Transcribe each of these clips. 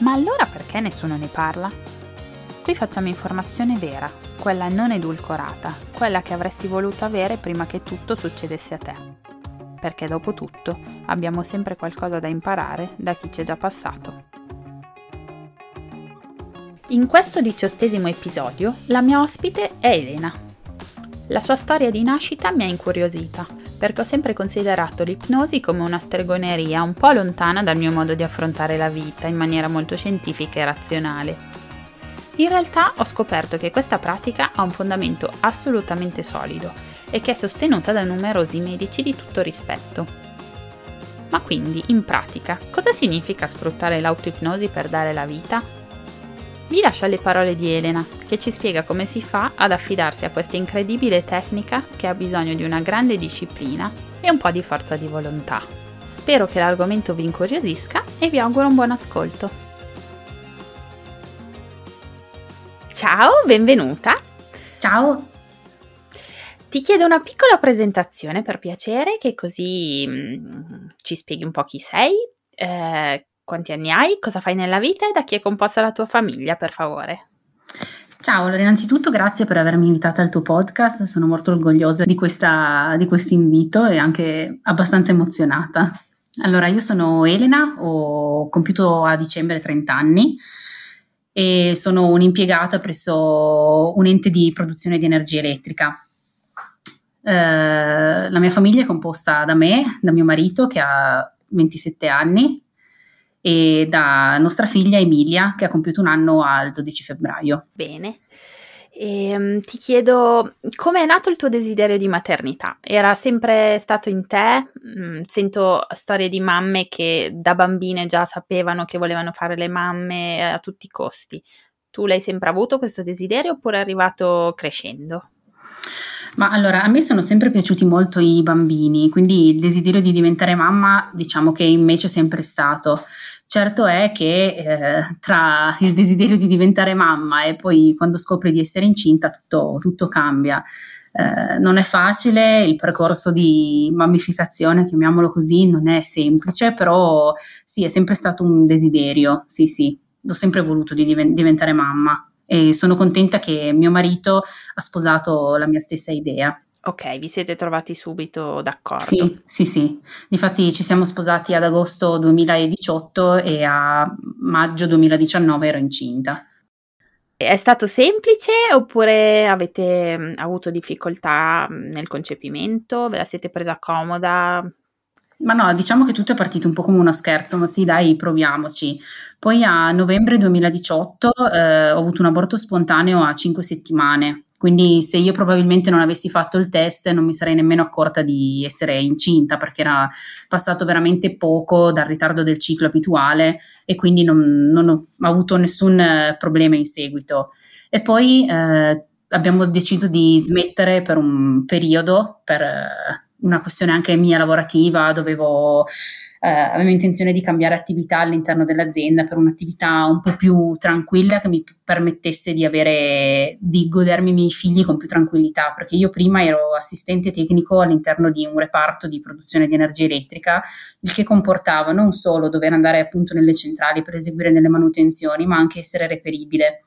ma allora perché nessuno ne parla? Qui facciamo informazione vera, quella non edulcorata, quella che avresti voluto avere prima che tutto succedesse a te. Perché dopo tutto abbiamo sempre qualcosa da imparare da chi ci è già passato. In questo diciottesimo episodio la mia ospite è Elena. La sua storia di nascita mi ha incuriosita perché ho sempre considerato l'ipnosi come una stregoneria un po' lontana dal mio modo di affrontare la vita in maniera molto scientifica e razionale. In realtà ho scoperto che questa pratica ha un fondamento assolutamente solido e che è sostenuta da numerosi medici di tutto rispetto. Ma quindi, in pratica, cosa significa sfruttare l'autoipnosi per dare la vita? Vi lascio alle parole di Elena, che ci spiega come si fa ad affidarsi a questa incredibile tecnica che ha bisogno di una grande disciplina e un po' di forza di volontà. Spero che l'argomento vi incuriosisca e vi auguro un buon ascolto. Ciao, benvenuta. Ciao. Ti chiedo una piccola presentazione per piacere, che così mh, mm, ci spieghi un po' chi sei, eh, quanti anni hai, cosa fai nella vita e da chi è composta la tua famiglia, per favore. Ciao, allora innanzitutto grazie per avermi invitata al tuo podcast, sono molto orgogliosa di, questa, di questo invito e anche abbastanza emozionata. Allora, io sono Elena, ho compiuto a dicembre 30 anni e sono un'impiegata presso un ente di produzione di energia elettrica. Eh, la mia famiglia è composta da me, da mio marito che ha 27 anni e da nostra figlia Emilia che ha compiuto un anno al 12 febbraio. Bene. E, um, ti chiedo come è nato il tuo desiderio di maternità? Era sempre stato in te? Mm, sento storie di mamme che da bambine già sapevano che volevano fare le mamme a tutti i costi. Tu l'hai sempre avuto questo desiderio oppure è arrivato crescendo? Ma allora, a me sono sempre piaciuti molto i bambini, quindi il desiderio di diventare mamma diciamo che in me c'è sempre stato. Certo è che eh, tra il desiderio di diventare mamma e poi quando scopri di essere incinta tutto, tutto cambia. Eh, non è facile, il percorso di mammificazione, chiamiamolo così, non è semplice, però sì, è sempre stato un desiderio, sì sì, l'ho sempre voluto di diven- diventare mamma e sono contenta che mio marito ha sposato la mia stessa idea. Ok, vi siete trovati subito d'accordo? Sì, sì, sì. Difatti ci siamo sposati ad agosto 2018 e a maggio 2019 ero incinta. È stato semplice oppure avete mm, avuto difficoltà mm, nel concepimento? Ve la siete presa comoda? Ma no, diciamo che tutto è partito un po' come uno scherzo, ma sì, dai, proviamoci. Poi a novembre 2018 eh, ho avuto un aborto spontaneo a 5 settimane quindi se io probabilmente non avessi fatto il test non mi sarei nemmeno accorta di essere incinta perché era passato veramente poco dal ritardo del ciclo abituale e quindi non, non ho avuto nessun eh, problema in seguito. E poi eh, abbiamo deciso di smettere per un periodo, per eh, una questione anche mia lavorativa, dovevo eh, avevo intenzione di cambiare attività all'interno dell'azienda per un'attività un po' più tranquilla che mi permettesse di avere, di godermi i miei figli con più tranquillità, perché io prima ero assistente tecnico all'interno di un reparto di produzione di energia elettrica, il che comportava non solo dover andare appunto nelle centrali per eseguire delle manutenzioni, ma anche essere reperibile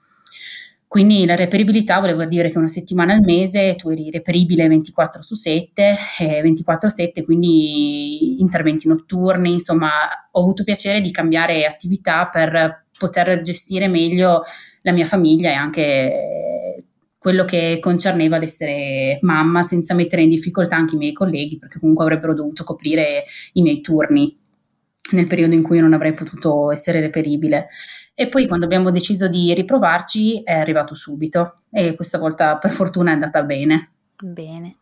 quindi la reperibilità voleva dire che una settimana al mese tu eri reperibile 24 su 7, eh, 24-7, quindi interventi notturni, insomma ho avuto piacere di cambiare attività per poter gestire meglio la mia famiglia e anche quello che concerneva l'essere mamma senza mettere in difficoltà anche i miei colleghi perché comunque avrebbero dovuto coprire i miei turni nel periodo in cui non avrei potuto essere reperibile. E poi quando abbiamo deciso di riprovarci è arrivato subito e questa volta per fortuna è andata bene. Bene.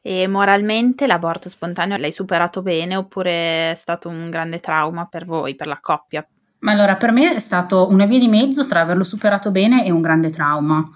E moralmente l'aborto spontaneo l'hai superato bene oppure è stato un grande trauma per voi, per la coppia? Ma allora, per me è stato una via di mezzo tra averlo superato bene e un grande trauma.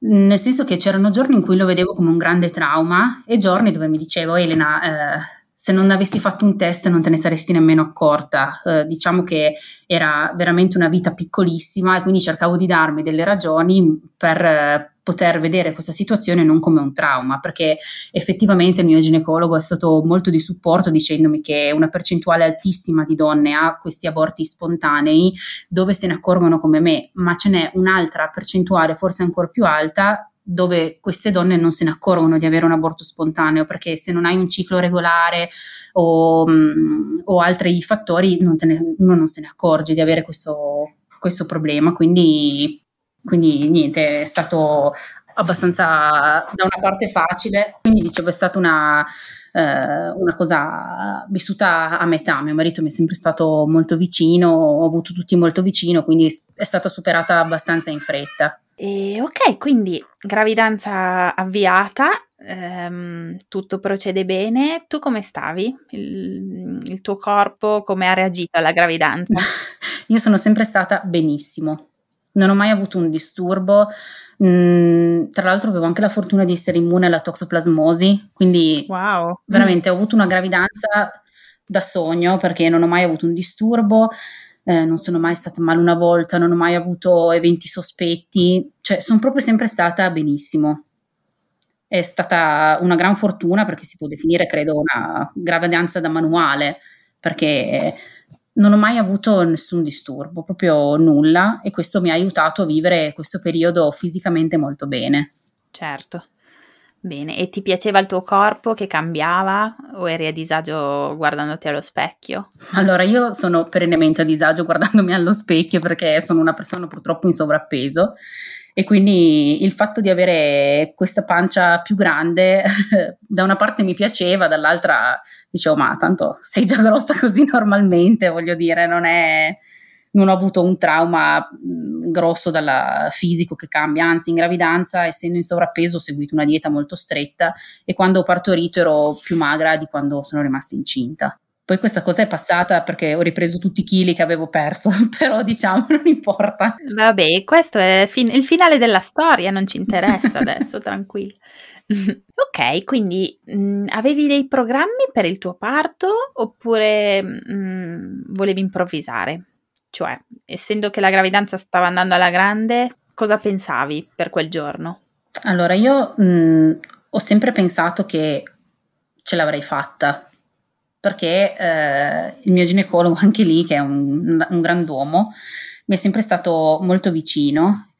Nel senso che c'erano giorni in cui lo vedevo come un grande trauma e giorni dove mi dicevo, Elena, eh, se non avessi fatto un test non te ne saresti nemmeno accorta. Eh, diciamo che era veramente una vita piccolissima e quindi cercavo di darmi delle ragioni per eh, poter vedere questa situazione non come un trauma, perché effettivamente il mio ginecologo è stato molto di supporto dicendomi che una percentuale altissima di donne ha questi aborti spontanei dove se ne accorgono come me, ma ce n'è un'altra percentuale forse ancora più alta dove queste donne non se ne accorgono di avere un aborto spontaneo, perché se non hai un ciclo regolare o, mm, o altri fattori, non ne, uno non se ne accorge di avere questo, questo problema. Quindi, quindi niente, è stato abbastanza da una parte facile, quindi dicevo è stata una, eh, una, cosa vissuta a metà, mio marito mi è sempre stato molto vicino, ho avuto tutti molto vicino, quindi è stata superata abbastanza in fretta. E ok, quindi gravidanza avviata, ehm, tutto procede bene. Tu come stavi? Il, il tuo corpo come ha reagito alla gravidanza? Io sono sempre stata benissimo, non ho mai avuto un disturbo. Mm, tra l'altro avevo anche la fortuna di essere immune alla toxoplasmosi, quindi wow. veramente ho avuto una gravidanza da sogno perché non ho mai avuto un disturbo eh, non sono mai stata male una volta, non ho mai avuto eventi sospetti, cioè sono proprio sempre stata benissimo. È stata una gran fortuna perché si può definire, credo, una gravidanza da manuale, perché non ho mai avuto nessun disturbo, proprio nulla, e questo mi ha aiutato a vivere questo periodo fisicamente molto bene. Certo. Bene, e ti piaceva il tuo corpo che cambiava o eri a disagio guardandoti allo specchio? Allora, io sono perennemente a disagio guardandomi allo specchio perché sono una persona purtroppo in sovrappeso e quindi il fatto di avere questa pancia più grande da una parte mi piaceva, dall'altra dicevo ma tanto sei già grossa così normalmente, voglio dire, non è non ho avuto un trauma grosso dal fisico che cambia, anzi in gravidanza essendo in sovrappeso ho seguito una dieta molto stretta e quando ho partorito ero più magra di quando sono rimasta incinta. Poi questa cosa è passata perché ho ripreso tutti i chili che avevo perso, però diciamo non importa. Vabbè, questo è fin- il finale della storia, non ci interessa adesso, tranquillo. ok, quindi mh, avevi dei programmi per il tuo parto oppure mh, volevi improvvisare? Cioè, essendo che la gravidanza stava andando alla grande, cosa pensavi per quel giorno? Allora, io mh, ho sempre pensato che ce l'avrei fatta, perché eh, il mio ginecologo, anche lì, che è un, un grand'uomo, mi è sempre stato molto vicino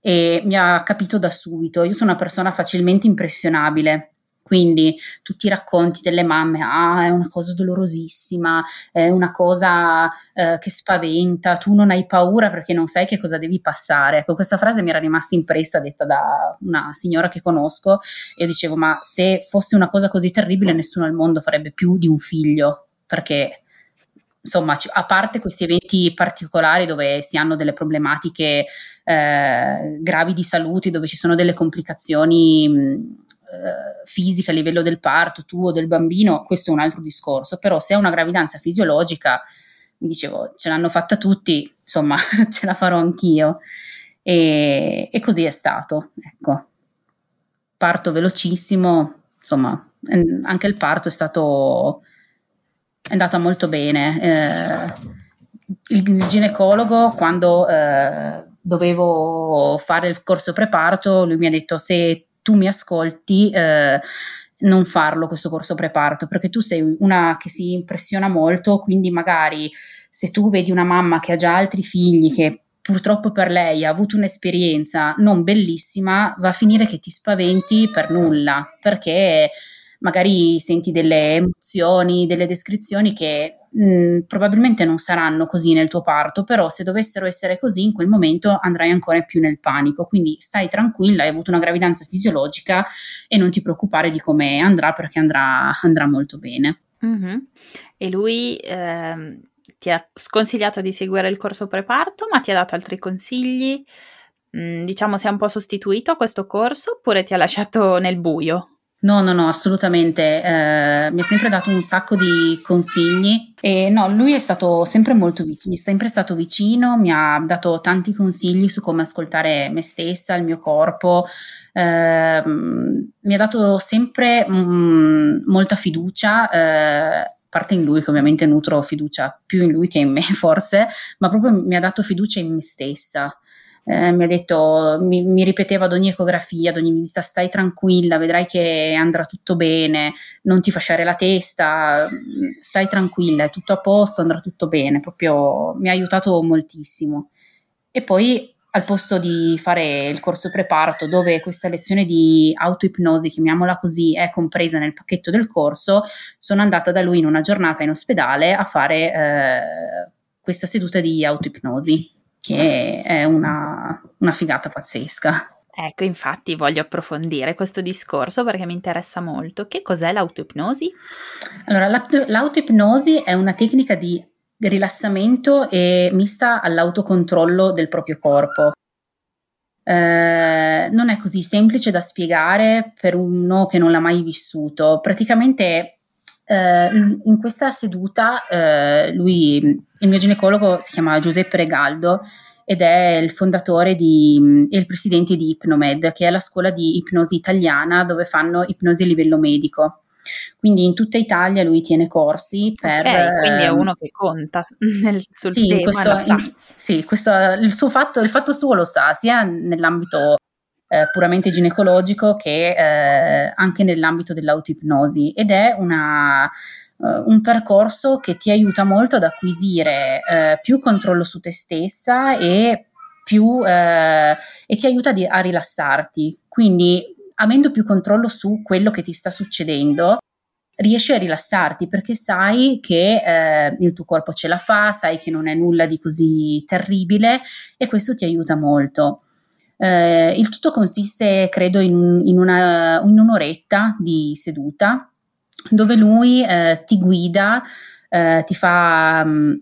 e mi ha capito da subito. Io sono una persona facilmente impressionabile quindi tutti i racconti delle mamme, ah, è una cosa dolorosissima, è una cosa eh, che spaventa, tu non hai paura perché non sai che cosa devi passare. Ecco, questa frase mi era rimasta impressa, detta da una signora che conosco, e io dicevo, ma se fosse una cosa così terribile, nessuno al mondo farebbe più di un figlio, perché insomma, a parte questi eventi particolari dove si hanno delle problematiche eh, gravi di salute, dove ci sono delle complicazioni eh, fisica a livello del parto tuo del bambino, questo è un altro discorso, però se è una gravidanza fisiologica, mi dicevo, ce l'hanno fatta tutti, insomma, ce la farò anch'io. E, e così è stato, ecco. Parto velocissimo, insomma, anche il parto è stato è andata molto bene. Eh, il, il, ginecologo, quando eh, dovevo fare il corso preparto, lui mi ha detto se tu mi ascolti, eh, non farlo questo corso preparto, perché tu sei una che si impressiona molto, quindi magari se tu vedi una mamma che ha già altri figli, che purtroppo per lei ha avuto un'esperienza non bellissima, va a finire che ti spaventi per nulla, perché magari senti delle emozioni, delle descrizioni che mh, mm, probabilmente non saranno così nel tuo parto, però se dovessero essere così in quel momento andrai ancora più nel panico, quindi stai tranquilla, hai avuto una gravidanza fisiologica e non ti preoccupare di come andrà perché andrà, andrà molto bene. Mm-hmm. E lui eh, ti ha sconsigliato di seguire il corso preparto, ma ti ha dato altri consigli? Mm, diciamo, si è un po' sostituito a questo corso oppure ti ha lasciato nel buio? No, no, no, assolutamente. Eh, mi ha sempre dato un sacco di consigli e no, lui è stato sempre molto vicino, mi è sempre stato vicino, mi ha dato tanti consigli su come ascoltare me stessa, il mio corpo, eh, mi ha dato sempre mm, molta fiducia. Eh, parte in lui che ovviamente nutro fiducia più in lui che in me forse, ma proprio mi ha dato fiducia in me stessa eh, mi ha detto, mi, mi, ripeteva ad ogni ecografia, ad ogni visita, stai tranquilla, vedrai che andrà tutto bene, non ti fasciare la testa, stai tranquilla, è tutto a posto, andrà tutto bene, proprio mi ha aiutato moltissimo. E poi al posto di fare il corso preparto dove questa lezione di autoipnosi, chiamiamola così, è compresa nel pacchetto del corso, sono andata da lui in una giornata in ospedale a fare eh, questa seduta di autoipnosi che è una, una figata pazzesca. Ecco, infatti voglio approfondire questo discorso perché mi interessa molto. Che cos'è l'autoipnosi? Allora, l'autoipnosi è una tecnica di rilassamento e mista all'autocontrollo del proprio corpo. Eh, non è così semplice da spiegare per uno che non l'ha mai vissuto. Praticamente eh, in questa seduta eh, lui il mio ginecologo si chiama Giuseppe Regaldo ed è il fondatore di, e il presidente di Ipnomed, che è la scuola di ipnosi italiana dove fanno ipnosi a livello medico. Quindi in tutta Italia lui tiene corsi per... Okay, quindi è ehm, uno che conta nel, sul sì, tema, questo, in, sì, questo, il, suo fatto, il fatto suo lo sa, sia nell'ambito eh, puramente ginecologico che eh, anche nell'ambito dell'autoipnosi ed è una, uh, un percorso che ti aiuta molto ad acquisire uh, più controllo su te stessa e, più, uh, e ti aiuta di, a rilassarti. Quindi, avendo più controllo su quello che ti sta succedendo, riesci a rilassarti perché sai che il tuo corpo ce la fa, sai che non è nulla di così terribile e questo ti aiuta molto. Eh, il tutto consiste, credo, in, in, una, in un'oretta di seduta dove lui eh, ti guida, eh, ti fa mh, mm,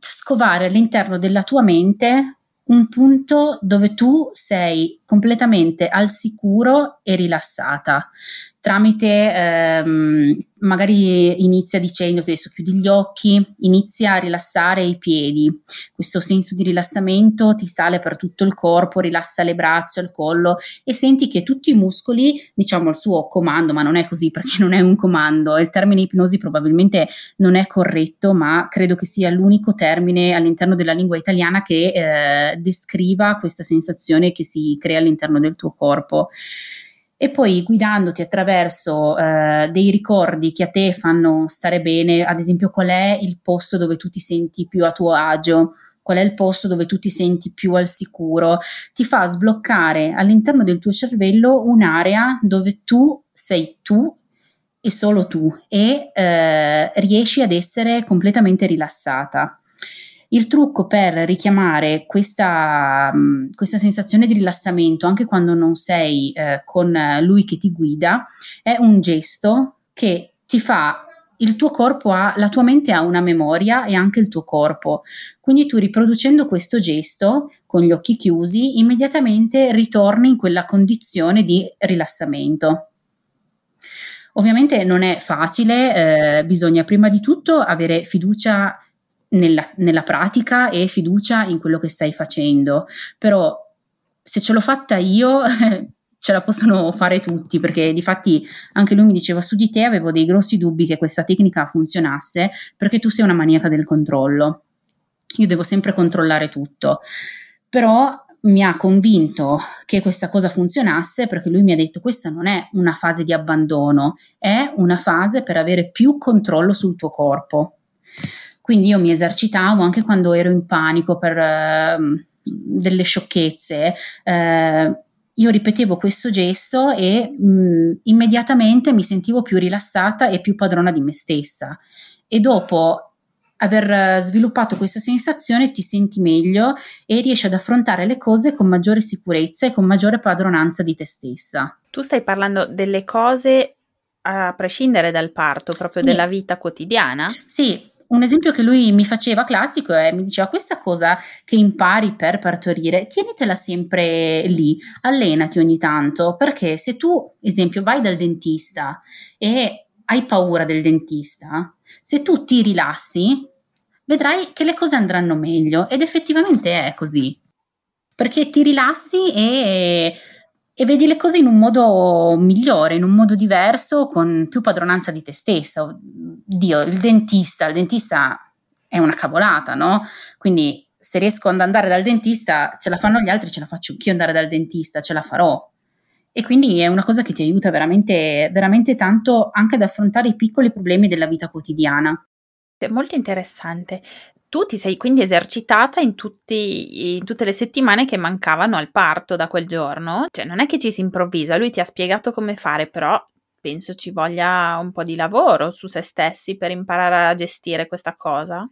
scovare all'interno della tua mente un punto dove tu sei completamente al sicuro e rilassata tramite ehm, magari inizia dicendo adesso chiudi gli occhi, inizia a rilassare i piedi, questo senso di rilassamento ti sale per tutto il corpo, rilassa le braccia, il collo e senti che tutti i muscoli, diciamo il suo comando, ma non è così perché non è un comando, il termine ipnosi probabilmente non è corretto, ma credo che sia l'unico termine all'interno della lingua italiana che eh, descriva questa sensazione che si crea all'interno del tuo corpo e poi guidandoti attraverso eh, dei ricordi che a te fanno stare bene, ad esempio qual è il posto dove tu ti senti più a tuo agio, qual è il posto dove tu ti senti più al sicuro, ti fa sbloccare all'interno del tuo cervello un'area dove tu sei tu e solo tu e eh, riesci ad essere completamente rilassata. Il trucco per richiamare questa, mm, questa sensazione di rilassamento anche quando non sei eh, con lui che ti guida è un gesto che ti fa il tuo corpo ha, la tua mente ha una memoria e anche il tuo corpo. Quindi tu riproducendo questo gesto con gli occhi chiusi, immediatamente ritorni in quella condizione di rilassamento. Ovviamente non è facile, eh, bisogna prima di tutto avere fiducia nella, nella pratica e fiducia in quello che stai facendo. Però se ce l'ho fatta io, ce la possono fare tutti, perché di fatti anche lui mi diceva su di te avevo dei grossi dubbi che questa tecnica funzionasse, perché tu sei una maniaca del controllo. Io devo sempre controllare tutto. Però mi ha convinto che questa cosa funzionasse perché lui mi ha detto questa non è una fase di abbandono, è una fase per avere più controllo sul tuo corpo. Quindi io mi esercitavo anche quando ero in panico per eh, delle sciocchezze. Eh, io ripetevo questo gesto e mh, mm, immediatamente mi sentivo più rilassata e più padrona di me stessa. E dopo aver sviluppato questa sensazione ti senti meglio e riesci ad affrontare le cose con maggiore sicurezza e con maggiore padronanza di te stessa. Tu stai parlando delle cose a prescindere dal parto, proprio sì. della vita quotidiana? Sì, un esempio che lui mi faceva classico è, mi diceva questa cosa che impari per partorire, tienitela sempre lì, allenati ogni tanto, perché se tu, esempio, vai dal dentista e hai paura del dentista, se tu ti rilassi, vedrai che le cose andranno meglio ed effettivamente è così. Perché ti rilassi e, e vedi le cose in un modo migliore, in un modo diverso, con più padronanza di te stessa. Dio, il dentista, il dentista è una cavolata, no? Quindi se riesco ad andare dal dentista, ce la fanno gli altri, ce la faccio anch'io andare dal dentista, ce la farò. E quindi è una cosa che ti aiuta veramente, veramente tanto anche ad affrontare i piccoli problemi della vita quotidiana. È molto interessante. Tu ti sei quindi esercitata in, tutti, in tutte le settimane che mancavano al parto da quel giorno? Cioè, non è che ci si improvvisa, lui ti ha spiegato come fare, però penso ci voglia un po' di lavoro su se stessi per imparare a gestire questa cosa.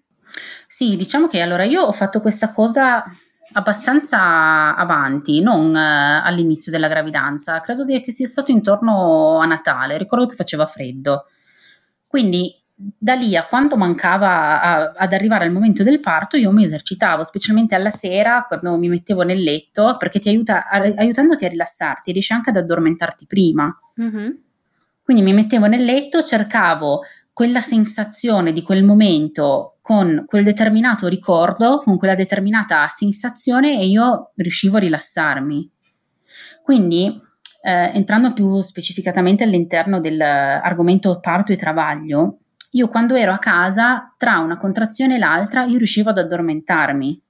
Sì, diciamo che allora io ho fatto questa cosa abbastanza avanti, non eh, all'inizio della gravidanza, credo che sia stato intorno a Natale, ricordo che faceva freddo. Quindi da lì a quando mancava a, ad arrivare al momento del parto, io mi esercitavo, specialmente alla sera quando mi mettevo nel letto, perché ti aiuta, a, aiutandoti a rilassarti, riesci anche ad addormentarti prima. Mm-hmm. Quindi mi mettevo nel letto, cercavo quella sensazione di quel momento con quel determinato ricordo, con quella determinata sensazione e io riuscivo a rilassarmi. Quindi, eh, entrando più specificatamente all'interno dell'argomento parto e travaglio, io quando ero a casa, tra una contrazione e l'altra, io riuscivo ad addormentarmi,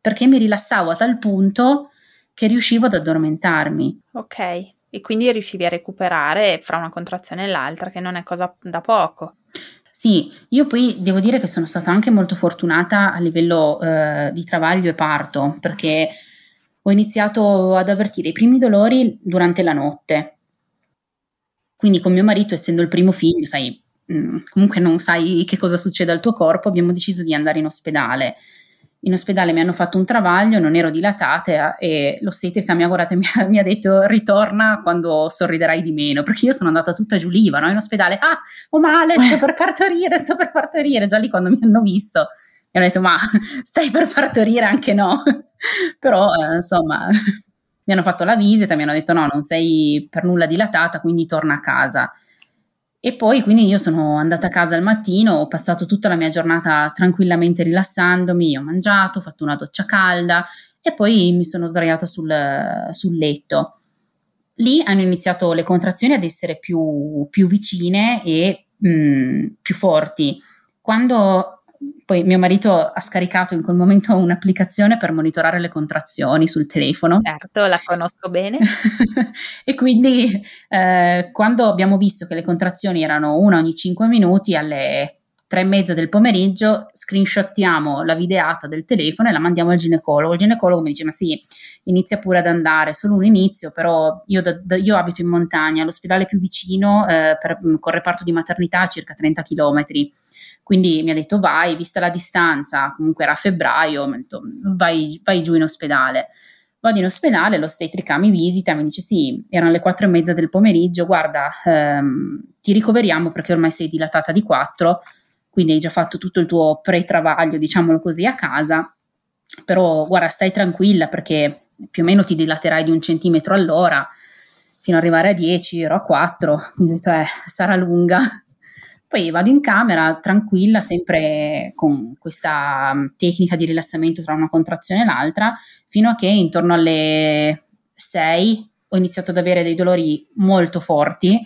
perché mi rilassavo a tal punto che riuscivo ad addormentarmi. Ok, e quindi riuscivi a recuperare fra una contrazione e l'altra, che non è cosa da poco. Sì, io poi devo dire che sono stata anche molto fortunata a livello eh, di travaglio e parto, perché ho iniziato ad avvertire i primi dolori durante la notte. Quindi con mio marito, essendo il primo figlio, sai, Mm, comunque non sai che cosa succede al tuo corpo, abbiamo deciso di andare in ospedale. In ospedale mi hanno fatto un travaglio, non ero dilatata e l'ostetrica mi ha guardato e mi ha, mi ha, detto ritorna quando sorriderai di meno, perché io sono andata tutta giù liva, no? in ospedale, ah, ho male, sto per partorire, sto per partorire, già lì quando mi hanno visto mi hanno detto ma stai per partorire anche no, però eh, insomma mi hanno fatto la visita, mi hanno detto no, non sei per nulla dilatata, quindi torna a casa. E poi quindi io sono andata a casa al mattino, ho passato tutta la mia giornata tranquillamente rilassandomi, ho mangiato, ho fatto una doccia calda e poi mi sono sdraiata sul, sul letto. Lì hanno iniziato le contrazioni ad essere più, più vicine e mh, mm, più forti. Quando poi mio marito ha scaricato in quel momento un'applicazione per monitorare le contrazioni sul telefono. Certo, la conosco bene. e quindi eh, quando abbiamo visto che le contrazioni erano una ogni 5 minuti, alle tre e mezza del pomeriggio screenshottiamo la videata del telefono e la mandiamo al ginecologo. Il ginecologo mi dice: Ma sì, inizia pure ad andare, solo un inizio, però io, da, da, io abito in montagna, l'ospedale più vicino eh, per, con reparto di maternità a circa 30 chilometri quindi mi ha detto vai, vista la distanza, comunque era febbraio, mi ha detto vai, vai giù in ospedale. Vado in ospedale, l'ostetrica mi visita, mi dice sì, erano le quattro e mezza del pomeriggio, guarda, ehm, ti ricoveriamo perché ormai sei dilatata di quattro, quindi hai già fatto tutto il tuo pre-travaglio, diciamolo così, a casa, però guarda, stai tranquilla perché più o meno ti dilaterai di un centimetro all'ora fino ad arrivare a 10, ero a 4, quindi ho detto eh, sarà lunga. Poi vado in camera tranquilla, sempre con questa mm, tecnica di rilassamento tra una contrazione e l'altra, fino a che intorno alle 6 ho iniziato ad avere dei dolori molto forti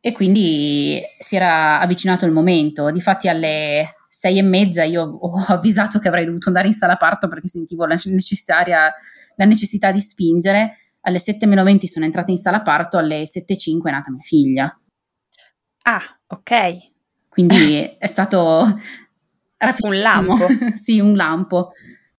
e quindi si era avvicinato il momento. Difatti alle 6 e mezza io ho avvisato che avrei dovuto andare in sala parto perché sentivo la, la necessità di spingere. Alle 7.20 sono entrata in sala parto, alle 7.05 è nata mia figlia. Ah, ok. Quindi è stato un lampo. sì, un lampo.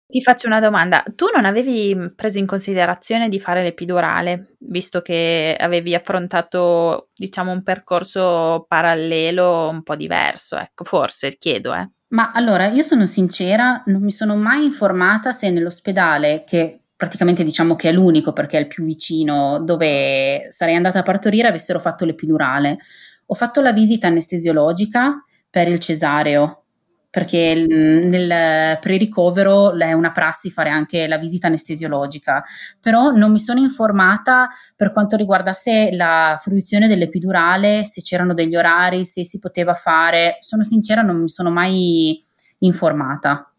Ti faccio una domanda, tu non avevi preso in considerazione di fare l'epidurale, visto che avevi affrontato, diciamo, un percorso parallelo un po' diverso, ecco, forse, chiedo, eh. Ma allora, io sono sincera, non mi sono mai informata se nell'ospedale, che praticamente diciamo che è l'unico perché è il più vicino dove sarei andata a partorire, avessero fatto l'epidurale. Ho fatto la visita anestesiologica per il cesareo, perché nel pre-ricovero è una prassi fare anche la visita anestesiologica, però non mi sono informata per quanto riguardasse la fruizione dell'epidurale, se c'erano degli orari, se si poteva fare. Sono sincera, non mi sono mai informata.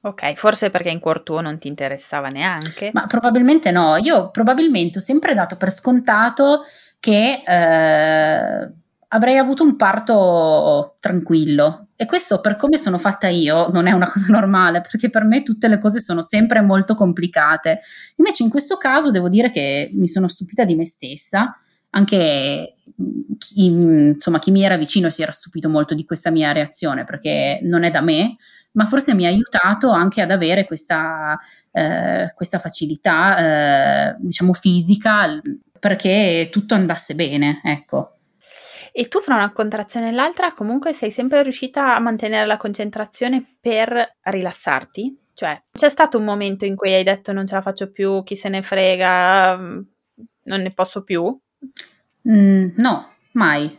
Ok, forse perché in cuor tuo non ti interessava neanche. Ma probabilmente no, io probabilmente ho sempre dato per scontato che eh, avrei avuto un parto tranquillo. E questo per come sono fatta io non è una cosa normale, perché per me tutte le cose sono sempre molto complicate. Invece in questo caso devo dire che mi sono stupita di me stessa, anche chi, insomma, chi mi era vicino si era stupito molto di questa mia reazione, perché non è da me, ma forse mi ha aiutato anche ad avere questa, eh, questa facilità, eh, diciamo, fisica, perché tutto andasse bene, ecco. E tu fra una contrazione e l'altra comunque sei sempre riuscita a mantenere la concentrazione per rilassarti? Cioè, c'è stato un momento in cui hai detto non ce la faccio più, chi se ne frega, mm, non ne posso più? Mm, no, mai.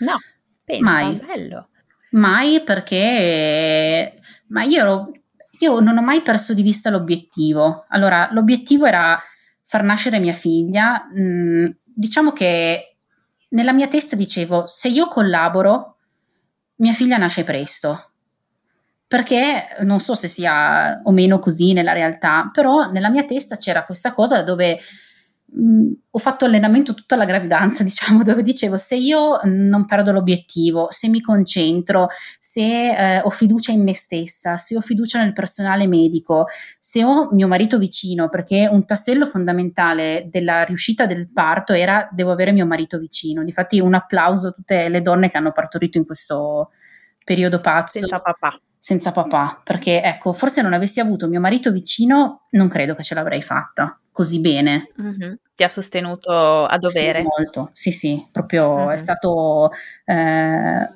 No, pensa, mai. bello. Mai perché ma io, io non ho mai perso di vista l'obiettivo. Allora, l'obiettivo era far nascere mia figlia. Mm, diciamo che nella mia testa dicevo, se io collaboro, mia figlia nasce presto. Perché non so se sia o meno così nella realtà, però nella mia testa c'era questa cosa dove mh, ho fatto allenamento tutta la gravidanza, diciamo, dove dicevo se io non perdo l'obiettivo, se mi concentro, se eh, ho fiducia in me stessa, se ho fiducia nel personale medico, se ho mio marito vicino, perché un tassello fondamentale della riuscita del parto era devo avere mio marito vicino. Difatti un applauso a tutte le donne che hanno partorito in questo periodo pazzo. Senza papà senza papà, perché ecco, forse non avessi avuto mio marito vicino, non credo che ce l'avrei fatta così bene. Mm-hmm. Ti ha sostenuto a dovere? Sì, molto, sì, sì, proprio mm-hmm. è stato eh,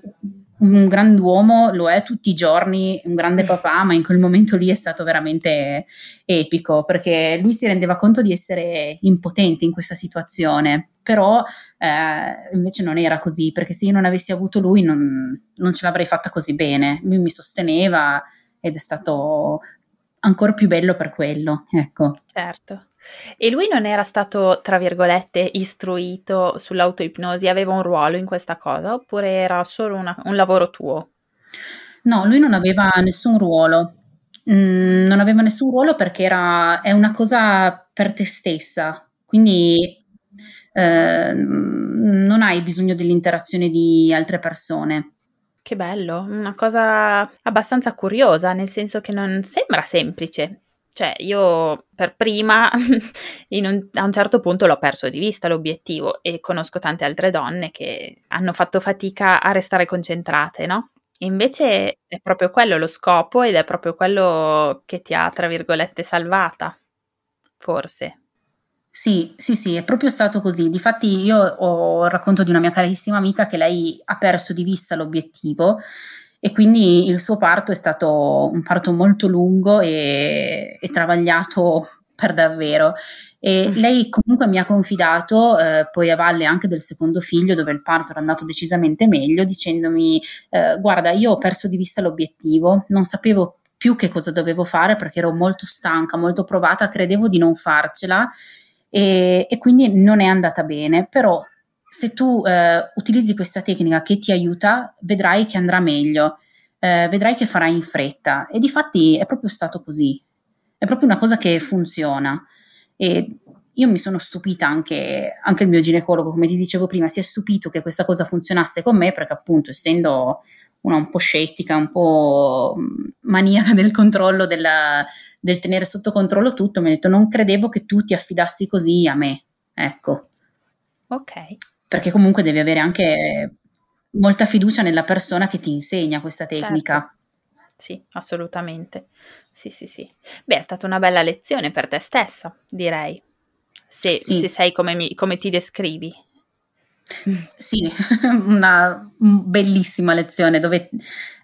un grand'uomo, lo è tutti i giorni, un grande papà, ma in quel momento lì è stato veramente epico perché lui si rendeva conto di essere impotente in questa situazione, però eh, invece non era così perché se io non avessi avuto lui non, non ce l'avrei fatta così bene, lui mi sosteneva ed è stato ancora più bello per quello, ecco. Certo. E lui non era stato, tra virgolette, istruito sull'autoipnosi, aveva un ruolo in questa cosa oppure era solo una, un lavoro tuo? No, lui non aveva nessun ruolo. Mm, non aveva nessun ruolo perché era, è una cosa per te stessa, quindi eh, non hai bisogno dell'interazione di altre persone. Che bello, una cosa abbastanza curiosa, nel senso che non sembra semplice. Cioè, io per prima un, a un certo punto l'ho perso di vista l'obiettivo e conosco tante altre donne che hanno fatto fatica a restare concentrate, no? Invece è proprio quello lo scopo ed è proprio quello che ti ha, tra virgolette, salvata, forse. Sì, sì, sì, è proprio stato così. Difatti io ho racconto di una mia carissima amica che lei ha perso di vista l'obiettivo e quindi il suo parto è stato un parto molto lungo e, e travagliato per davvero. E mm. lei comunque mi ha confidato, eh, poi a valle anche del secondo figlio, dove il parto era andato decisamente meglio, dicendomi: eh, Guarda, io ho perso di vista l'obiettivo, non sapevo più che cosa dovevo fare perché ero molto stanca, molto provata, credevo di non farcela e, e quindi non è andata bene. Però se tu eh, utilizzi questa tecnica che ti aiuta, vedrai che andrà meglio, eh, vedrai che farai in fretta. E di fatti è proprio stato così. È proprio una cosa che funziona. E io mi sono stupita anche, anche il mio ginecologo, come ti dicevo prima, si è stupito che questa cosa funzionasse con me, perché appunto essendo una un po' scettica, un po' maniaca del controllo, della, del tenere sotto controllo tutto, mi ha detto non credevo che tu ti affidassi così a me. Ecco. Ok perché comunque devi avere anche molta fiducia nella persona che ti insegna questa tecnica. Certo. Sì, assolutamente. Sì, sì, sì. Beh, è stata una bella lezione per te stessa, direi, se, sì. se sei come, mi, come ti descrivi. Sì, una bellissima lezione dove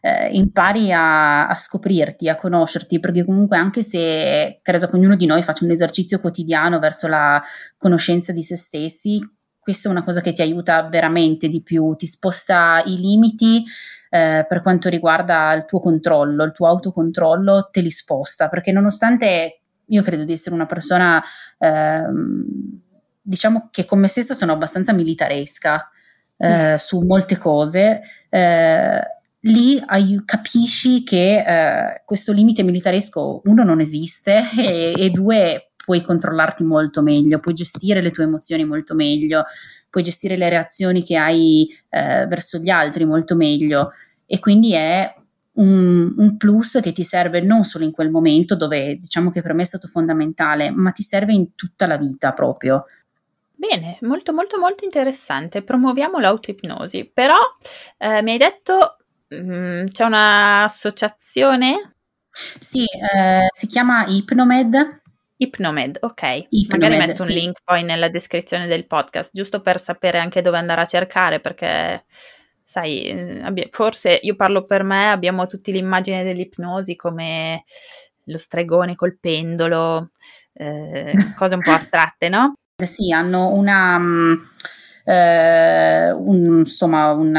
eh, impari a, a, scoprirti, a conoscerti, perché comunque anche se credo che ognuno di noi faccia un esercizio quotidiano verso la conoscenza di se stessi, questa è una cosa che ti aiuta veramente di più, ti sposta i limiti eh, per quanto riguarda il tuo controllo, il tuo autocontrollo, te li sposta, perché nonostante io credo di essere una persona... Ehm, diciamo che con me stessa sono abbastanza militaresca eh, mm. su molte cose, eh, lì ai, capisci che eh, questo limite militaresco, uno, non esiste e, e, due, puoi controllarti molto meglio, puoi gestire le tue emozioni molto meglio, puoi gestire le reazioni che hai eh, verso gli altri molto meglio e quindi è un, un, plus che ti serve non solo in quel momento dove diciamo che per me è stato fondamentale, ma ti serve in tutta la vita proprio. Bene, molto molto molto interessante. Promuoviamo l'autoipnosi, però eh, mi hai detto mh, mm, c'è un'associazione? Sì, eh, si chiama Ipnomed. Ipnomed, ok. Ipnomed, Magari metto un sì. link poi nella descrizione del podcast, giusto per sapere anche dove andare a cercare, perché sai, eh, forse io parlo per me, abbiamo tutti l'immagine dell'ipnosi come lo stregone col pendolo, eh, cose un po' astratte, no? Sì, hanno una, mm, eh, un, insomma, un,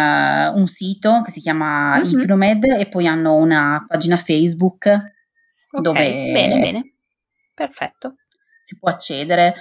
un, sito che si chiama mm-hmm. Ipnomed e poi hanno una pagina Facebook okay, dove bene, bene. Perfetto. si può accedere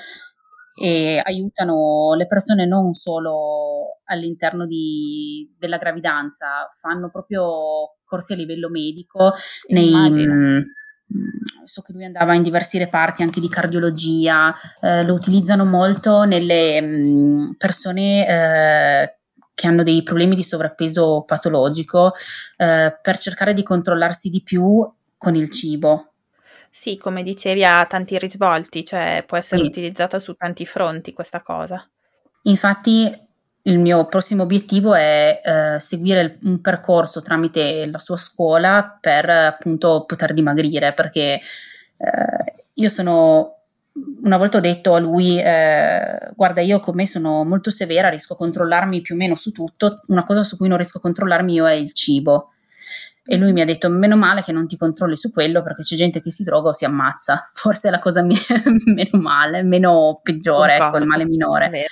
e aiutano le persone non solo all'interno di, della gravidanza, fanno proprio corsi a livello medico nei, mh, Mm, so che lui andava in diversi reparti anche di cardiologia, eh, lo utilizzano molto nelle mh, mm, persone eh, che hanno dei problemi di sovrappeso patologico eh, per cercare di controllarsi di più con il cibo. Sì, come dicevi, ha tanti risvolti, cioè può essere sì. utilizzata su tanti fronti questa cosa. Infatti il mio prossimo obiettivo è eh, seguire un percorso tramite la sua scuola per appunto poter dimagrire perché eh, io sono una volta ho detto a lui eh, guarda io con me sono molto severa riesco a controllarmi più o meno su tutto una cosa su cui non riesco a controllarmi io è il cibo e lui mi ha detto meno male che non ti controlli su quello perché c'è gente che si droga o si ammazza. Forse è la cosa meno male meno peggiore ecco il male minore.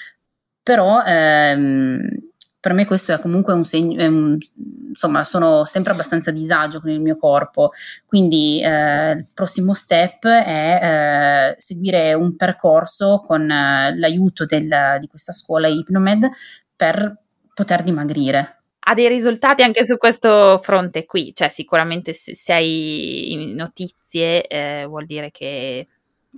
Però ehm, per me questo è comunque un segno, insomma sono sempre abbastanza a disagio con il mio corpo, quindi eh, il prossimo step è eh, seguire un percorso con eh, l'aiuto del, di questa scuola Hypnomed per poter dimagrire. Ha dei risultati anche su questo fronte qui, cioè sicuramente se, se hai notizie eh, vuol dire che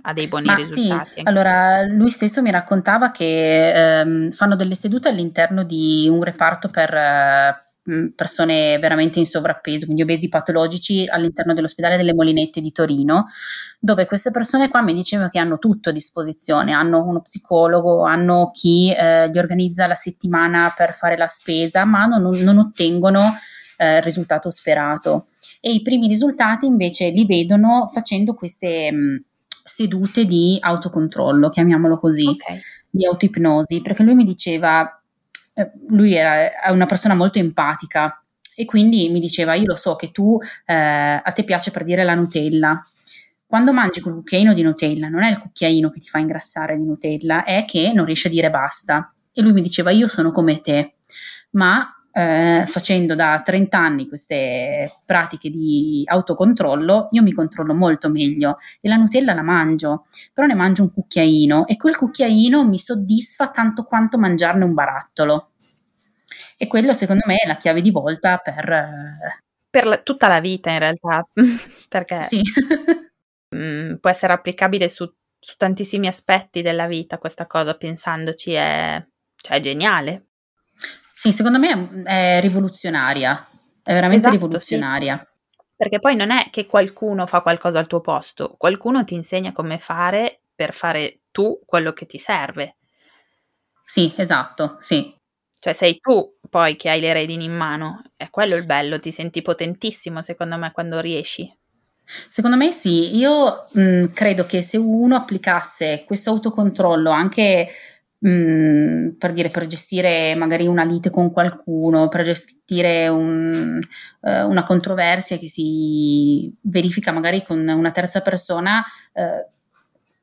ha dei buoni Ma risultati. Sì, allora lui stesso mi raccontava che ehm, fanno delle sedute all'interno di un reparto per eh, persone veramente in sovrappeso, quindi obesi patologici all'interno dell'ospedale delle Molinette di Torino, dove queste persone qua mi dicevano che hanno tutto a disposizione, hanno uno psicologo, hanno chi eh, gli organizza la settimana per fare la spesa, ma non, non ottengono eh, il risultato sperato. E i primi risultati invece li vedono facendo queste... Mh, sedute di autocontrollo, chiamiamolo così, okay. di autoipnosi, perché lui mi diceva, lui era una persona molto empatica e quindi mi diceva, io lo so che tu, eh, a te piace per dire la Nutella, quando mangi quel cucchiaino di Nutella, non è il cucchiaino che ti fa ingrassare di Nutella, è che non riesci a dire basta. E lui mi diceva, io sono come te, ma eh, facendo da 30 anni queste pratiche di autocontrollo, io mi controllo molto meglio e la Nutella la mangio, però ne mangio un cucchiaino e quel cucchiaino mi soddisfa tanto quanto mangiarne un barattolo. E quello secondo me è la chiave di volta per... Eh, per la, tutta la vita in realtà, perché sì. mh, mm, può essere applicabile su, su, tantissimi aspetti della vita questa cosa, pensandoci è, cioè, è geniale. Sì, secondo me è rivoluzionaria, è veramente esatto, rivoluzionaria. Sì. Perché poi non è che qualcuno fa qualcosa al tuo posto, qualcuno ti insegna come fare per fare tu quello che ti serve. Sì, esatto, sì. Cioè sei tu poi che hai le redini in mano, è quello il bello, ti senti potentissimo secondo me quando riesci. Secondo me sì, io mh, credo che se uno applicasse questo autocontrollo anche Mm, per dire, per gestire magari una lite con qualcuno, per gestire un, uh, una controversia che si verifica magari con una terza persona, uh,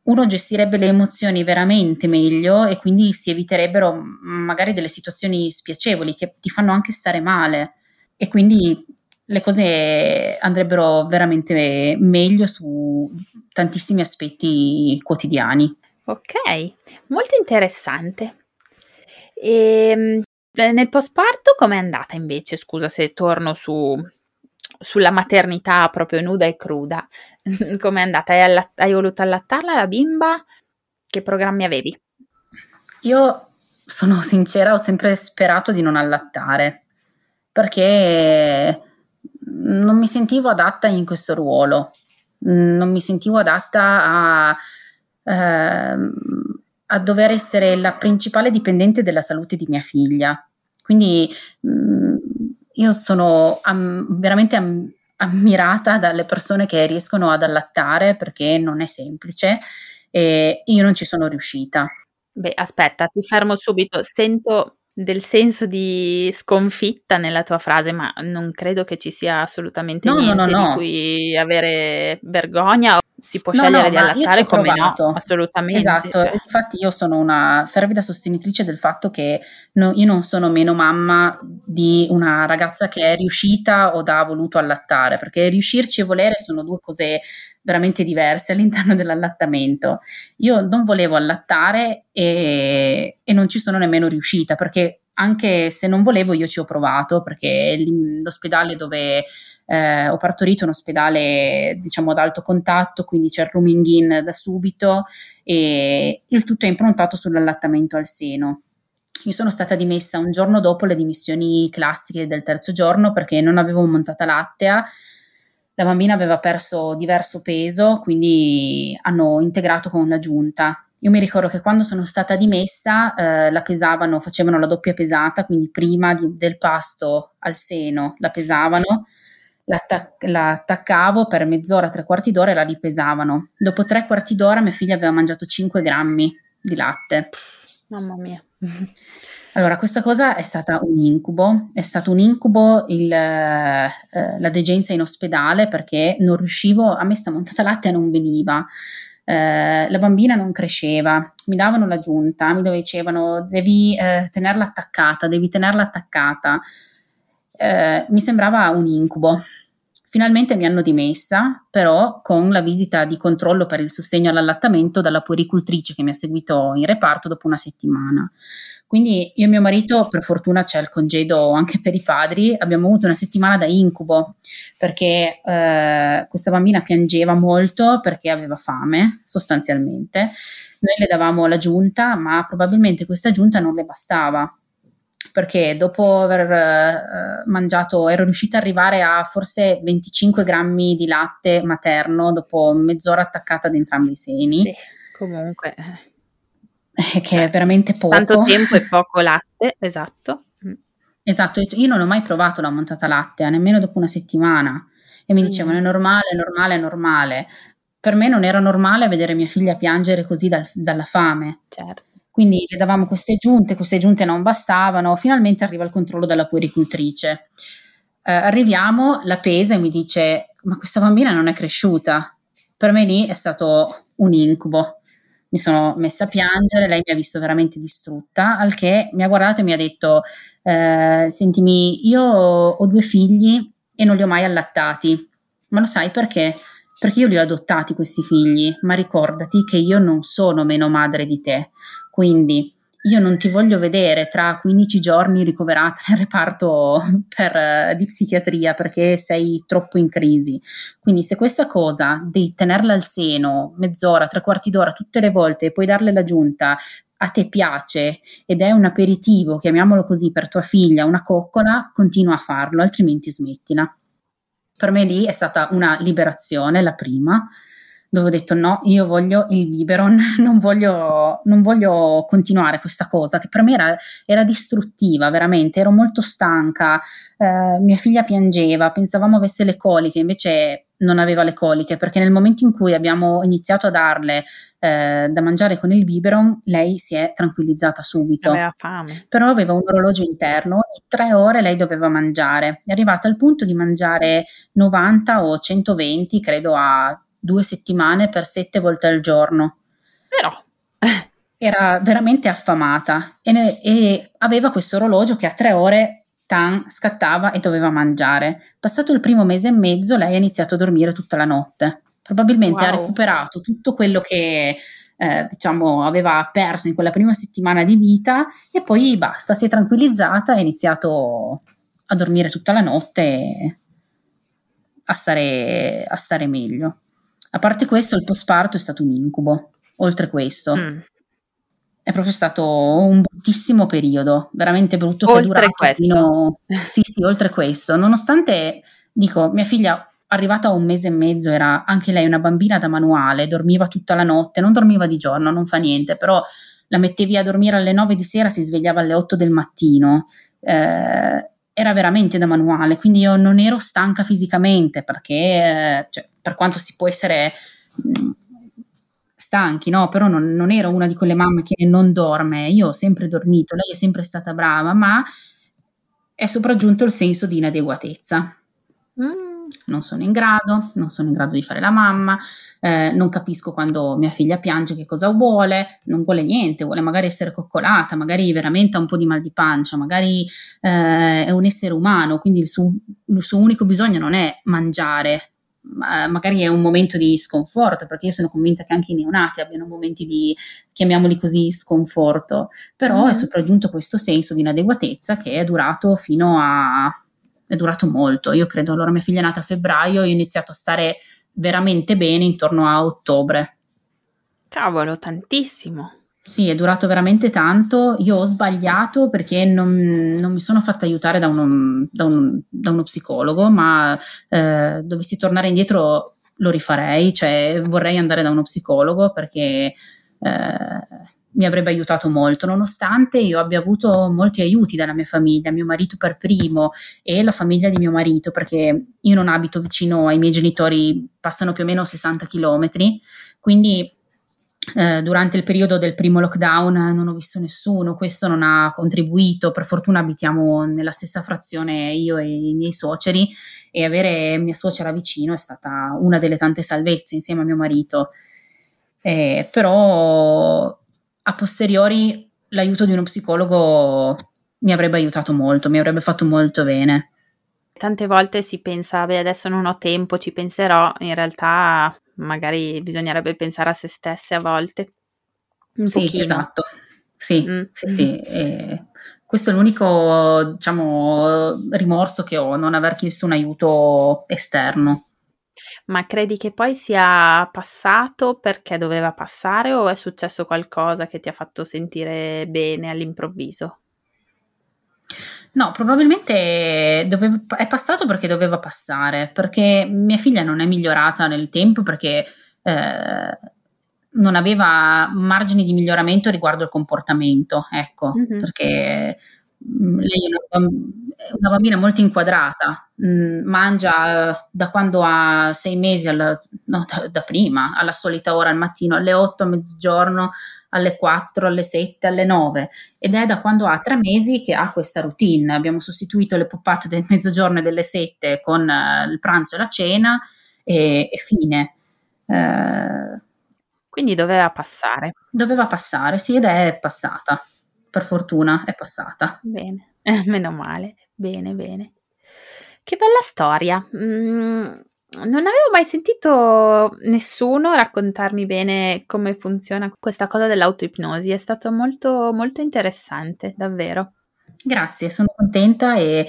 uno gestirebbe le emozioni veramente meglio e quindi si eviterebbero magari delle situazioni spiacevoli che ti fanno anche stare male e quindi le cose andrebbero veramente meglio su tantissimi aspetti quotidiani. Ok, molto interessante. E, ehm, nel postparto com'è andata invece? Scusa se torno su, sulla maternità proprio nuda e cruda. com'è andata? Hai, allatt- hai voluto allattarla la bimba? Che programmi avevi? Io sono sincera, ho sempre sperato di non allattare perché non mi sentivo adatta in questo ruolo, non mi sentivo adatta a ehm, a dover essere la principale dipendente della salute di mia figlia. Quindi mh, mm, io sono am- veramente am- ammirata dalle persone che riescono ad allattare perché non è semplice e io non ci sono riuscita. Beh, aspetta, ti fermo subito. Sento del senso di sconfitta nella tua frase, ma non credo che ci sia assolutamente no, niente no, no, di cui avere vergogna. Si può scegliere di allattare come provato. no, assolutamente. Esatto, cioè. infatti io sono una fervida sostenitrice del fatto che io non sono meno mamma di una ragazza che è riuscita o ha voluto allattare, perché riuscirci e volere sono due cose veramente diverse all'interno dell'allattamento. Io non volevo allattare e, e non ci sono nemmeno riuscita perché anche se non volevo io ci ho provato perché l'ospedale dove eh, ho partorito è un ospedale diciamo ad alto contatto, quindi c'è il rooming in da subito e il tutto è improntato sull'allattamento al seno. Io sono stata dimessa un giorno dopo le dimissioni classiche del terzo giorno perché non avevo montata lattea la bambina aveva perso diverso peso, quindi hanno integrato con la giunta. Io mi ricordo che quando sono stata dimessa eh, la pesavano, facevano la doppia pesata, quindi prima di, del pasto al seno la pesavano, l'attac- la attaccavo per mezz'ora, tre quarti d'ora e la ripesavano. Dopo tre quarti d'ora mia figlia aveva mangiato 5 grammi di latte. Mamma mia. Allora, questa cosa è stata un incubo, è stato un incubo il, eh, la degenza in ospedale perché non riuscivo, a me sta montata latte non veniva, eh, la bambina non cresceva, mi davano la giunta, mi dicevano devi eh, tenerla attaccata, devi tenerla attaccata, eh, mi sembrava un incubo. Finalmente mi hanno dimessa, però con la visita di controllo per il sostegno all'allattamento dalla puericultrice che mi ha seguito in reparto dopo una settimana. Quindi io e mio marito, per fortuna c'è il congedo anche per i padri, abbiamo avuto una settimana da incubo perché eh, questa bambina piangeva molto perché aveva fame sostanzialmente. Noi le davamo la giunta, ma probabilmente questa giunta non le bastava perché dopo aver eh, mangiato ero riuscita ad arrivare a forse 25 grammi di latte materno dopo mezz'ora attaccata ad entrambi i seni. Sì, comunque eh, che è veramente poco. Tanto tempo e poco latte, esatto. Mm. Esatto, io non ho mai provato la montata lattea, nemmeno dopo una settimana. E mi dicevano, mm. è normale, è normale, è normale. Per me non era normale vedere mia figlia piangere così dal, dalla fame. Certo. Quindi le davamo queste giunte, queste giunte non bastavano, finalmente arriva il controllo della puericultrice. Eh, arriviamo, la pesa e mi dice, ma questa bambina non è cresciuta. Per me lì è stato un incubo mi sono messa a piangere, lei mi ha visto veramente distrutta, al che mi ha guardato e mi ha detto, eh, sentimi, io ho due figli e non li ho mai allattati, ma lo sai perché? Perché io li ho adottati questi figli, ma ricordati che io non sono meno madre di te, quindi io non ti voglio vedere tra 15 giorni ricoverata nel reparto per, di psichiatria perché sei troppo in crisi. Quindi se questa cosa di tenerla al seno mezz'ora, tre quarti d'ora tutte le volte e poi darle la giunta a te piace ed è un aperitivo, chiamiamolo così, per tua figlia, una coccola, continua a farlo, altrimenti smettila. Per me lì è stata una liberazione, la prima, dove ho detto no, io voglio il biberon, non voglio, non voglio continuare questa cosa che per me era, era distruttiva, veramente, ero molto stanca, eh, mia figlia piangeva, pensavamo avesse le coliche, invece non aveva le coliche, perché nel momento in cui abbiamo iniziato a darle eh, da mangiare con il biberon, lei si è tranquillizzata subito. Aveva fame. Però aveva un orologio interno, ogni tre ore lei doveva mangiare. È arrivata al punto di mangiare 90 o 120, credo a due settimane per sette volte al giorno. Però era veramente affamata e, ne, e, aveva questo orologio che a tre ore tan scattava e doveva mangiare. Passato il primo mese e mezzo, lei ha iniziato a dormire tutta la notte. Probabilmente wow. ha recuperato tutto quello che eh, diciamo aveva perso in quella prima settimana di vita e poi basta, si è tranquillizzata e ha iniziato a dormire tutta la notte e a stare, a stare meglio. A parte questo, il postparto è stato un incubo. Oltre questo, mm è proprio stato un bruttissimo periodo, veramente brutto. Oltre questo. Fino, sì, sì, oltre questo. Nonostante, dico, mia figlia arrivata a un mese e mezzo era anche lei una bambina da manuale, dormiva tutta la notte, non dormiva di giorno, non fa niente, però la mettevi a dormire alle 9 di sera, si svegliava alle 8 del mattino. Eh, era veramente da manuale, quindi io non ero stanca fisicamente perché, eh, cioè, per quanto si può essere mh, stanchi, no? Però non, non, ero una di quelle mamme che non dorme, io ho sempre dormito, lei è sempre stata brava, ma è sopraggiunto il senso di inadeguatezza. Mm. Non sono in grado, non sono in grado di fare la mamma, eh, non capisco quando mia figlia piange che cosa vuole, non vuole niente, vuole magari essere coccolata, magari veramente ha un po' di mal di pancia, magari eh, è un essere umano, quindi il suo, il suo unico bisogno non è mangiare, magari è un momento di sconforto, perché io sono convinta che anche i neonati abbiano momenti di, chiamiamoli così, sconforto, però mm. è sopraggiunto questo senso di inadeguatezza che è durato fino a... è durato molto. Io credo, allora mia figlia è nata a febbraio, io ho iniziato a stare veramente bene intorno a ottobre. Cavolo, tantissimo. Sì, è durato veramente tanto. Io ho sbagliato perché non, non mi sono fatta aiutare da uno, da uno, da uno psicologo, ma eh, dovessi tornare indietro lo rifarei, cioè vorrei andare da uno psicologo perché eh, mi avrebbe aiutato molto, nonostante io abbia avuto molti aiuti dalla mia famiglia, mio marito per primo e la famiglia di mio marito, perché io non abito vicino ai miei genitori, passano più o meno 60 chilometri, quindi eh, durante il periodo del primo lockdown non ho visto nessuno, questo non ha contribuito, per fortuna abitiamo nella stessa frazione io e i miei suoceri e avere mia suocera vicino è stata una delle tante salvezze insieme a mio marito, eh, però a posteriori l'aiuto di uno psicologo mi avrebbe aiutato molto, mi avrebbe fatto molto bene. Tante volte si pensa, beh adesso non ho tempo, ci penserò, in realtà magari bisognerebbe pensare a se stesse a volte. Un sì, pochino. esatto. Sì, mm. sì, sì. E questo è l'unico, diciamo, rimorso che ho, non aver chiesto un aiuto esterno. Ma credi che poi sia passato perché doveva passare o è successo qualcosa che ti ha fatto sentire bene all'improvviso? No, probabilmente doveva, è passato perché doveva passare, perché mia figlia non è migliorata nel tempo perché eh, non aveva margini di miglioramento riguardo il comportamento, ecco, mm-hmm. perché mm, lei è una, una, bambina molto inquadrata, mh, mm, mangia da quando ha sei mesi, alla, no, da, da, prima, alla solita ora al mattino, alle 8 a mezzogiorno, alle 4, alle 7, alle 9 ed è da quando ha tre mesi che ha questa routine. Abbiamo sostituito le poppate del mezzogiorno e delle 7 con uh, il pranzo e la cena e, e fine. Uh, Quindi doveva passare. Doveva passare, sì, ed è passata. Per fortuna è passata. Bene, meno male. Bene, bene. Che bella storia. Mm, non avevo mai sentito nessuno raccontarmi bene come funziona questa cosa dell'autoipnosi, è stato molto, molto interessante, davvero. Grazie, sono contenta e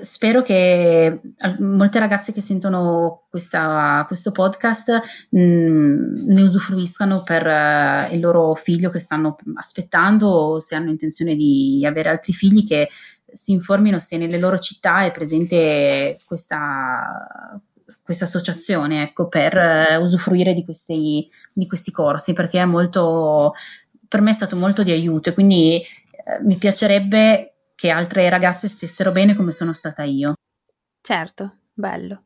spero che molte ragazze che sentono questa, questo podcast mh, mm, ne usufruiscano per uh, il loro figlio che stanno aspettando o se hanno intenzione di avere altri figli che si informino se nelle loro città è presente questa, questa associazione ecco, per uh, usufruire di questi, di questi, corsi perché è molto, per me è stato molto di aiuto e quindi eh, mi piacerebbe che altre ragazze stessero bene come sono stata io. Certo, bello.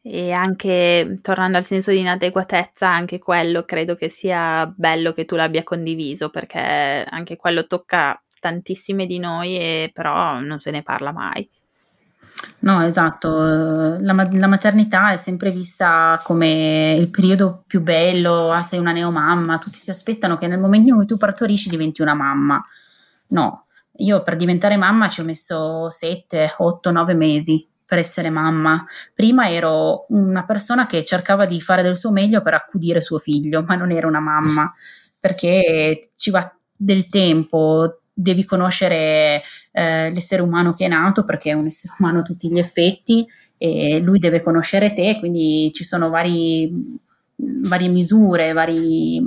E anche tornando al senso di inadeguatezza, anche quello credo che sia bello che tu l'abbia condiviso perché anche quello tocca tantissime di noi e però non se ne parla mai. No, esatto. La, la maternità è sempre vista come il periodo più bello, ah, sei una neomamma, tutti si aspettano che nel momento in cui tu partorisci diventi una mamma. No, io per diventare mamma ci ho messo 7, 8, 9 mesi per essere mamma. Prima ero una persona che cercava di fare del suo meglio per accudire suo figlio, ma non ero una mamma, perché ci va del tempo, devi conoscere eh, l'essere umano che è nato, perché è un essere umano a tutti gli effetti, e lui deve conoscere te, quindi ci sono vari, varie misure, vari,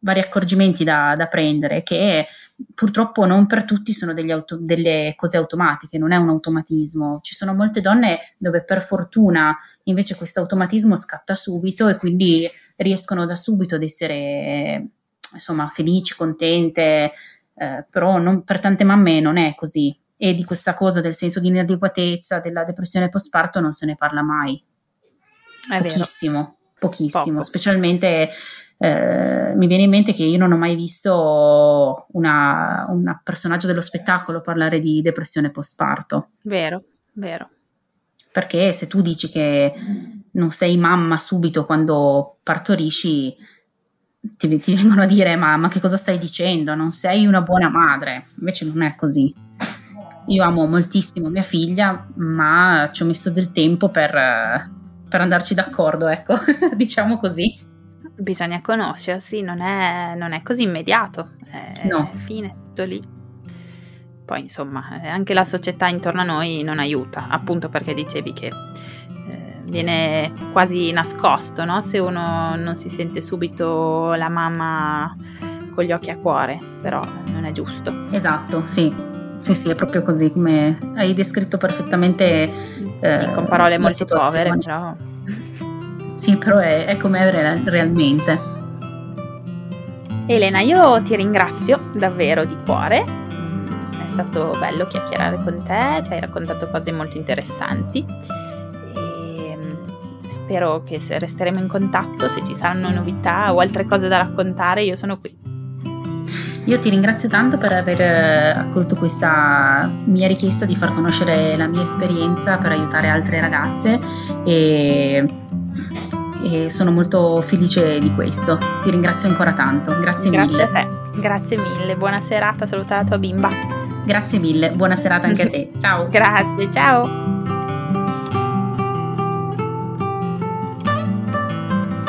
vari accorgimenti da, da prendere che purtroppo non per tutti sono auto- delle cose automatiche, non è un automatismo. Ci sono molte donne dove per fortuna invece questo automatismo scatta subito e quindi riescono da subito ad essere insomma felici, contente, eh, però non, per tante mamme non è così e di questa cosa del senso di inadeguatezza, della depressione postparto non se ne parla mai. È pochissimo, vero. pochissimo, Poco. specialmente eh, mi viene in mente che io non ho mai visto una, un personaggio dello spettacolo parlare di depressione postparto. Vero, vero. Perché se tu dici che non sei mamma subito quando partorisci, ti, ti vengono a dire ma, ma che cosa stai dicendo? Non sei una buona madre. Invece non è così. Io amo moltissimo mia figlia, ma ci ho messo del tempo per, per andarci d'accordo, ecco, diciamo così bisogna conoscersi, non è, non è così immediato, è, no. fine, tutto lì. Poi insomma, eh, anche la società intorno a noi non aiuta, appunto perché dicevi che viene quasi nascosto, no? Se uno non si sente subito la mamma con gli occhi a cuore, però non è giusto. Esatto, sì. Sì, sì, è proprio così come hai descritto perfettamente. Eh, con parole molto povere, però. Sì, però è, è come è realmente. Elena, io ti ringrazio davvero di cuore. È stato bello chiacchierare con te, ci hai raccontato cose molto interessanti. Spero che resteremo in contatto. Se ci saranno novità o altre cose da raccontare, io sono qui. Io ti ringrazio tanto per aver eh, accolto questa mia richiesta di far conoscere la mia esperienza per aiutare altre ragazze e e sono molto felice di questo. Ti ringrazio ancora tanto, grazie, grazie mille. Grazie a te, grazie mille, buona serata, saluta la tua bimba. Grazie mille, buona serata anche a te, ciao. Grazie, ciao.